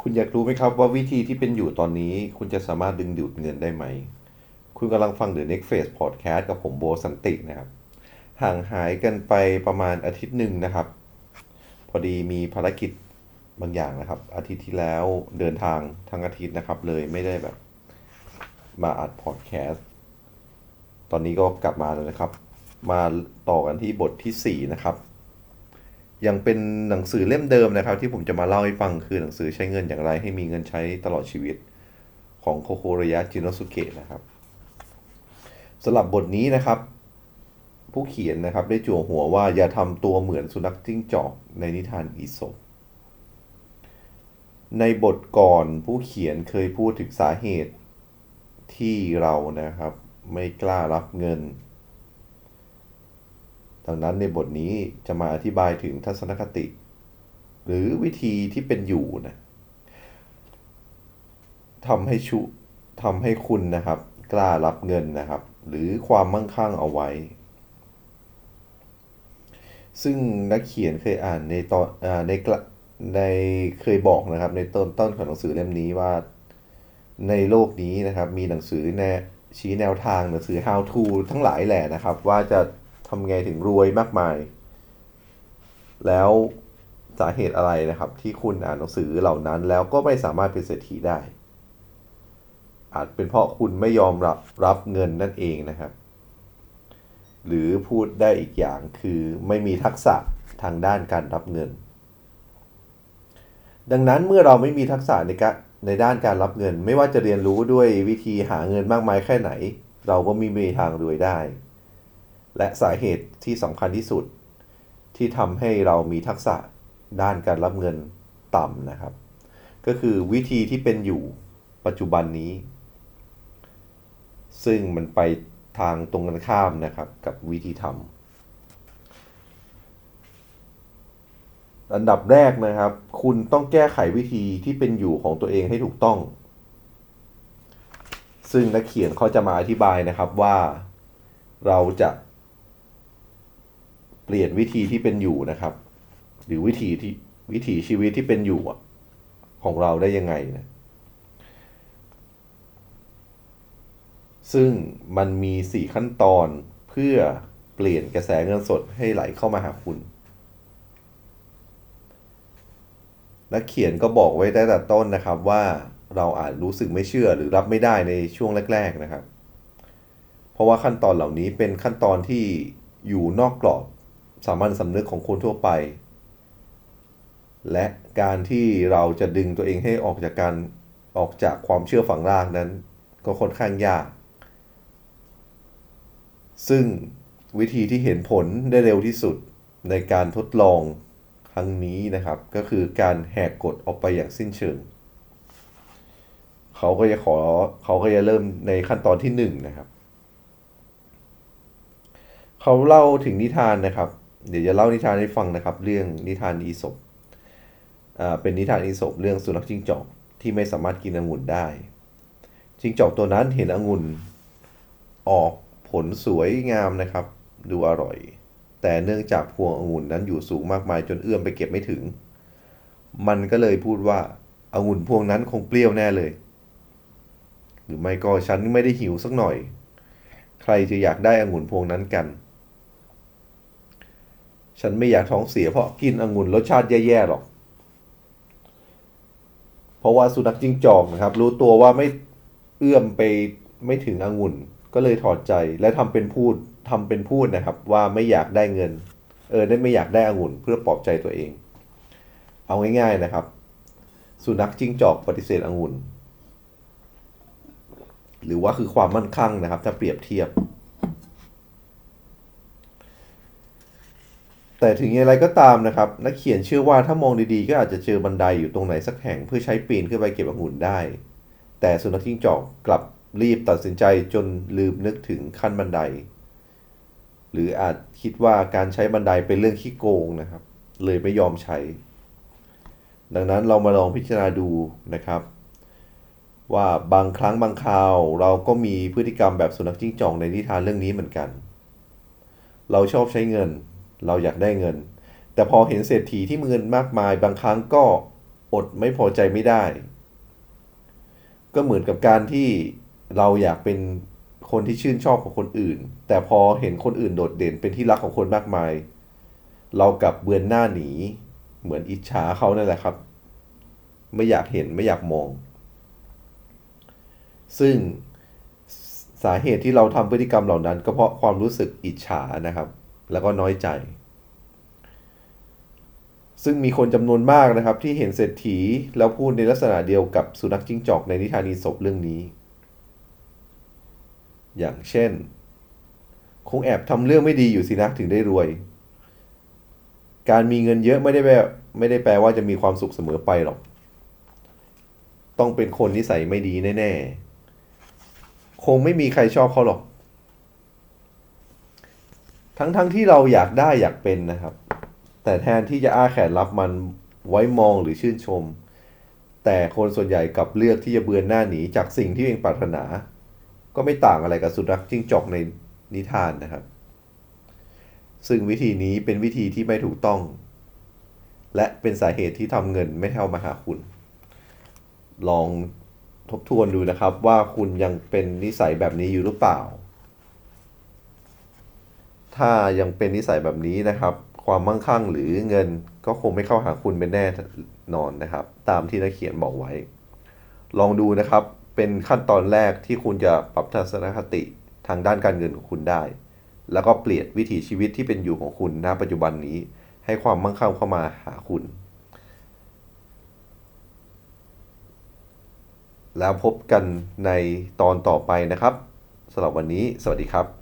คุณอยากรู้ไหมครับว่าวิธีที่เป็นอยู่ตอนนี้ คุณจะสามารถดึงดูดเงินได้ไหม คุณกำลังฟัง The Next Phase Podcast กับผมโบสันตินะครับ ห่างหายกันไปประมาณอาทิตย์หนึ่งนะครับ พอดีมีภารกิจบางอย่างนะครับ อาทิตย์ที่แล้วเดินทางทั้งอาทิตย์นะครับ เลยไม่ได้แบบ มาอัดพอดแคสต์ตอนนี้ก็กลับมาแล้วนะครับ มาต่อกันที่บทที่ 4 นะครับ ยังเป็นหนังสือเล่มเดิมนะครับ ที่ผมจะมาเล่าให้ฟังคือหนังสือใช้เงินอย่างไรให้มีเงินใช้ตลอดชีวิตของโคโคระยะจินโนสุเกะนะครับสำหรับบทนี้นะครับ ผู้เขียนนะครับได้จั่วหัวว่าอย่าทำตัวเหมือนสุนัขจิ้งจอกในนิทานอีสปในบทก่อนผู้เขียนเคยพูดถึงสาเหตุที่เรานะครับ ไม่กล้ารับเงิน ดังนั้นในบทนี้จะมาอธิบายถึงทัศนคติ หรือวิธีที่เป็นอยู่นะทำให้ชุทำให้คุณนะครับ กล้ารับเงินนะครับ หรือความมั่งคั่งเอาไว้ ซึ่งนักเขียนเคยอ่านในตอนในในเคยบอกนะครับในต้นต้นของหนังสือเล่มนี้ว่าในโลกนี้นะครับ มีหนังสือแนชี้แนวทางหนังสือ how to ทั้งหลายแหละนะครับ ว่าจะ ทำไงถึงรวยมากมาย แล้วสาเหตุอะไรนะครับ ที่คุณอ่านหนังสือเหล่านั้น แล้วก็ไม่สามารถเป็นเศรษฐีได้ อาจเป็นเพราะคุณไม่ยอมรับรับเงินนั่นเองนะครับ หรือพูดได้อีกอย่างคือไม่มีทักษะทางด้านการรับเงิน ดังนั้นเมื่อเราไม่มีทักษะในการในด้านการรับเงิน ไม่ว่าจะเรียนรู้ด้วยวิธีหาเงินมากมายแค่ไหน เราก็มีมีทางรวยได้ และสาเหตุที่สำคัญที่สุด ที่ทำให้เรามีทักษะด้านการรับเงินต่ำนะครับ ก็คือวิธีที่เป็นอยู่ปัจจุบันนี้ ซึ่งมันไปทางตรงกันข้ามนะครับกับวิธีทำอันดับแรกนะครับ คุณต้องแก้ไขวิธีที่เป็นอยู่ของตัวเองให้ถูกต้อง ซึ่งนักเขียนเขาจะมาอธิบายนะครับว่าเราจะ ปลี่ยนวิธีที่เป็นอยู่นะครับ หรือวิธีที่วิถีชีวิตที่เป็นอยู่ของเราได้ยังไงนะซึ่งมันมี 4 ขั้นตอนเพื่อเปลี่ยนกระแสเงินสดให้ไหลเข้ามาหาคุณ นักเขียนก็บอกไว้ได้แต่ต้นนะครับว่าเราอาจรู้สึกไม่เชื่อหรือรับไม่ได้ในช่วงแรก ๆนะครับ เพราะว่าขั้นตอนเหล่านี้เป็นขั้นตอนที่อยู่นอกกรอบ สามัญสำนึกของคนทั่วไป และการที่เราจะดึงตัวเองให้ออกจากการออกจากความเชื่อฝังรากนั้น ก็ค่อนข้างยาก ซึ่งวิธีที่เห็นผลได้เร็วที่สุดในการทดลองครั้งนี้นะครับ ก็คือการแหกกฎออกไปอย่างสิ้นเชิงเขาก็จะขอเขาก็จะเริ่มในขั้นตอนที่1นนะครับ เขาเล่าถึงนิทานนะครับ เดี๋ยวจะเล่านิทานให้ฟังนะครับ เรื่องนิทานอีสบเป็นนิทานอีสบเรื่องสุนัขจิ้งจอกที่ไม่สามารถกินองุ่นได้ จิ้งจอกตัวนั้นเห็นองุ่นออกผลสวยงามนะครับ ดูอร่อย แต่เนื่องจากพวงองุ่นนั้นอยู่สูงมากมายจนเอื้อมไปเก็บไม่ถึง มันก็เลยพูดว่าองุ่นพวงนั้นคงเปรี้ยวแน่เลย หรือไม่ก็ฉันไม่ได้หิวสักหน่อย ใครจะอยากได้องุ่นพวงนั้นกัน ฉันไม่อยากท้องเสียเพราะกินองุ่นรสชาติแย่ๆหรอก เพราะว่าสุนัขจิ้งจอกนะครับ รู้ตัวว่าไม่เอื้อมไปไม่ถึงองุ่น ก็เลยถอดใจและทำเป็นพูดทำเป็นพูดนะครับ ว่าไม่อยากได้เงิน เออได้ไม่อยากได้องุ่นเพื่อปลอบใจตัวเอง เอาง่ายๆนะครับ สุนัขจิ้งจอกปฏิเสธองุ่น หรือว่าคือความมั่นคงนะครับ ถ้าเปรียบเทียบ แต่ถึงอย่างไรก็ตามนะครับ นักเขียนเชื่อว่าถ้ามองดีๆ ก็อาจจะเจอบันไดอยู่ตรงไหนสักแห่งเพื่อใช้ปีนขึ้นไปเก็บองุ่นได้ แต่สุนัขจิ้งจอกกลับรีบตัดสินใจจนลืมนึกถึงขั้นบันได หรืออาจคิดว่าการใช้บันไดเป็นเรื่องขี้โกงนะครับ เลยไม่ยอมใช้ ดังนั้นเรามาลองพิจารณาดูนะครับ ว่าบางครั้งบางคราว เราก็มีพฤติกรรมแบบสุนัขจิ้งจอกในนิทานเรื่องนี้เหมือนกัน เราชอบใช้เงิน เราอยากได้เงิน แต่พอเห็นเศรษฐีที่มีเงินมากมายบางครั้งก็อดไม่พอใจไม่ได้ ก็เหมือนกับการที่เราอยากเป็นคนที่ชื่นชอบของคนอื่น แต่พอเห็นคนอื่นโดดเด่นเป็นที่รักของคนมากมาย เรากลับเบือนหน้าหนี เหมือนอิจฉาเขานั่นแหละครับ ไม่อยากเห็นไม่อยากมอง ซึ่งสาเหตุที่เราทำพฤติกรรมเหล่านั้น ก็เพราะความรู้สึกอิจฉานะครับ แล้วก็น้อยใจ ซึ่งมีคนจำนวนมากนะครับที่เห็นเศรษฐีแล้วพูดในลักษณะเดียวกับสุนัขจิ้งจอกในนิทานอีสปเรื่องนี้ อย่างเช่น คงแอบทำเรื่องไม่ดีอยู่สินะถึงได้รวย การมีเงินเยอะไม่ได้แปลไม่ได้แปลว่าจะมีความสุขเสมอไปหรอก ต้องเป็นคนนิสัยไม่ดีแน่ ๆ คงไม่มีใครชอบเขาหรอก ทั้งๆทที่เราอยากได้อยากเป็นนะครับ แต่แทนที่จะอ้าแขนรับมันไว้มองหรือชื่นชม แต่คนส่วนใหญ่กลับเลือกที่จะเบือนหน้าหนีจากสิ่งที่เองปรารถนา ก็ไม่ต่างอะไรกับสุนัขจิ้งจอกในนิทานนะครับ ซึ่งวิธีนี้เป็นวิธีที่ไม่ถูกต้อง และเป็นสาเหตุที่ทำเงินไม่เท่ามาหาคุณ ลองทบทวนดูนะครับว่าคุณยังเป็นนิสัยแบบนี้อยู่หรือเปล่า ถ้ายังเป็นนิสัยแบบนี้นะครับ ความมั่งคั่งหรือเงินก็คงไม่เข้าหาคุณเป็นแน่นอนนะครับ ตามที่นักเขียนบอกไว้ ลองดูนะครับ เป็นขั้นตอนแรกที่คุณจะปรับทัศนคติทางด้านการเงินของคุณได้ แล้วก็เปลี่ยนวิถีชีวิตที่เป็นอยู่ของคุณณปัจจุบันนี้ ให้ความมั่งคั่งเข้ามาหาคุณ แล้วพบกันในตอนต่อไปนะครับสำหรับวันนี้ สวัสดีครับ